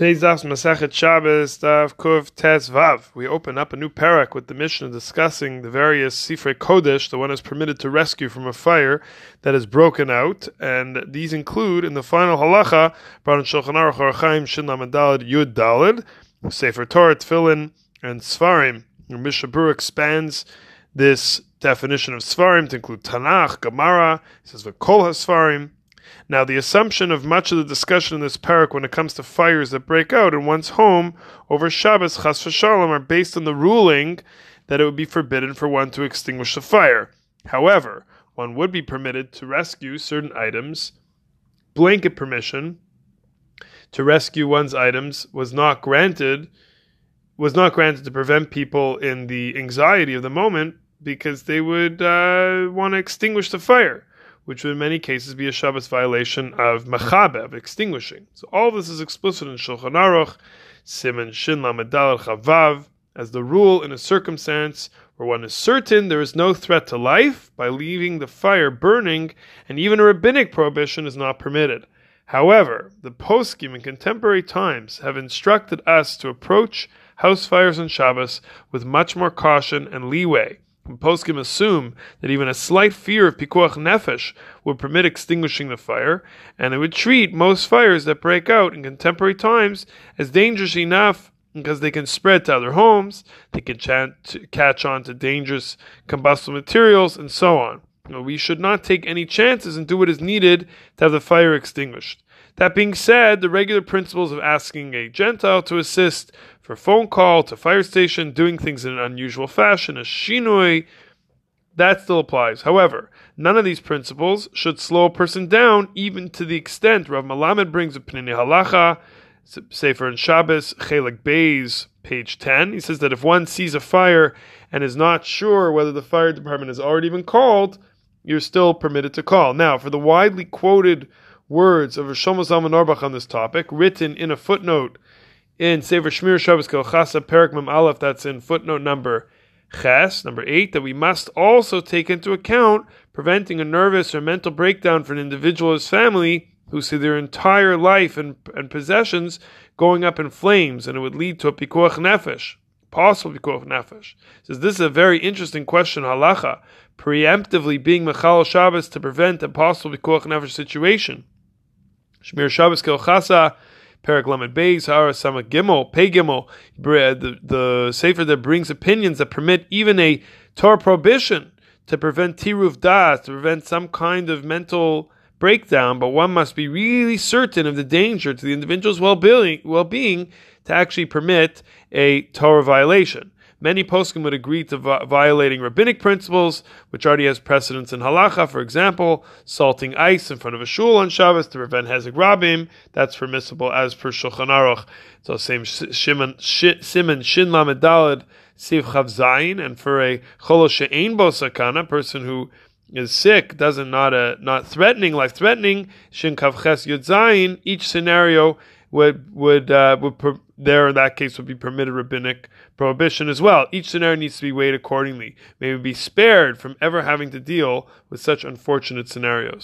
Today's daf Masachet Shabbos daf Kuv Tes Vav. We open up a new parak with the Mishnah discussing the various Sifrei Kodesh the one is permitted to rescue from a fire that is broken out, and these include in the final halacha brought Shulchan Aruch Orach Chaim Shin Lamadalad Yud Dalad Sefer Torah Tefillin and Sfarim. And Mishnah expands this definition of Sfarim to include Tanakh, Gemara. He says V'Kol HaSfarim. Now, the assumption of much of the discussion in this parak when it comes to fires that break out in one's home over Shabbos, chas v'shalom, are based on the ruling that it would be forbidden for one to extinguish the fire. However, one would be permitted to rescue certain items. Blanket permission to rescue one's items was not granted was not granted to prevent people in the anxiety of the moment because they would uh, want to extinguish the fire which would in many cases be a Shabbos violation of mechabe, of extinguishing. So all this is explicit in Shulchan Aruch, Siman Shin Lamedal Chavav, as the rule in a circumstance where one is certain there is no threat to life by leaving the fire burning, and even a rabbinic prohibition is not permitted. However, the poskim in contemporary times have instructed us to approach house fires on Shabbos with much more caution and leeway. Poskim assume that even a slight fear of pikuach nefesh would permit extinguishing the fire, and they would treat most fires that break out in contemporary times as dangerous enough because they can spread to other homes, they can catch on to dangerous combustible materials, and so on. We should not take any chances and do what is needed to have the fire extinguished. That being said, the regular principles of asking a Gentile to assist for phone call to fire station, doing things in an unusual fashion, a shinoi, that still applies. However, none of these principles should slow a person down, even to the extent Rav Melamed brings a Peninei Halacha, Sefer and Shabbos, Chelik Beis, page 10. He says that if one sees a fire and is not sure whether the fire department has already been called, you're still permitted to call. Now, for the widely quoted words of Shlomo Zalman Auerbach on this topic, written in a footnote in Sefer Shmir Shabbos Kehilchasa Perak Mem Aleph, that's in footnote number Ches, number eight, that we must also take into account preventing a nervous or mental breakdown for an individual or his family who see their entire life and, and possessions going up in flames, and it would lead to a pikuach nefesh, possible pikuach nefesh. Says this is a very interesting question, halacha, preemptively being mechal Shabbos to prevent a possible pikuach nefesh situation. Shmir Shabbos Kehilchasa, Perak Lamed Beis, Hara Sama Gimel, Pei Gimel, the, the Sefer that brings opinions that permit even a Torah prohibition to prevent Tiruf Das, to prevent some kind of mental breakdown, but one must be really certain of the danger to the individual's well-being, well-being to actually permit a Torah violation. Many poskim would agree to vi- violating rabbinic principles, which already has precedence in halacha. For example, salting ice in front of a shul on Shabbos to prevent hezek rabim. That's permissible as per Shulchan Aruch. So same Shimon Simon Shin Lamedalad Siv Chav Zayin, and for a cholo she'ein bo sakana, person who is sick, doesn't not a not threatening, life threatening. Shin Kav Ches Yud Zayin. Each scenario would would uh, would per, there in that case would be permitted rabbinic prohibition as well. Each scenario needs to be weighed accordingly. May we be spared from ever having to deal with such unfortunate scenarios.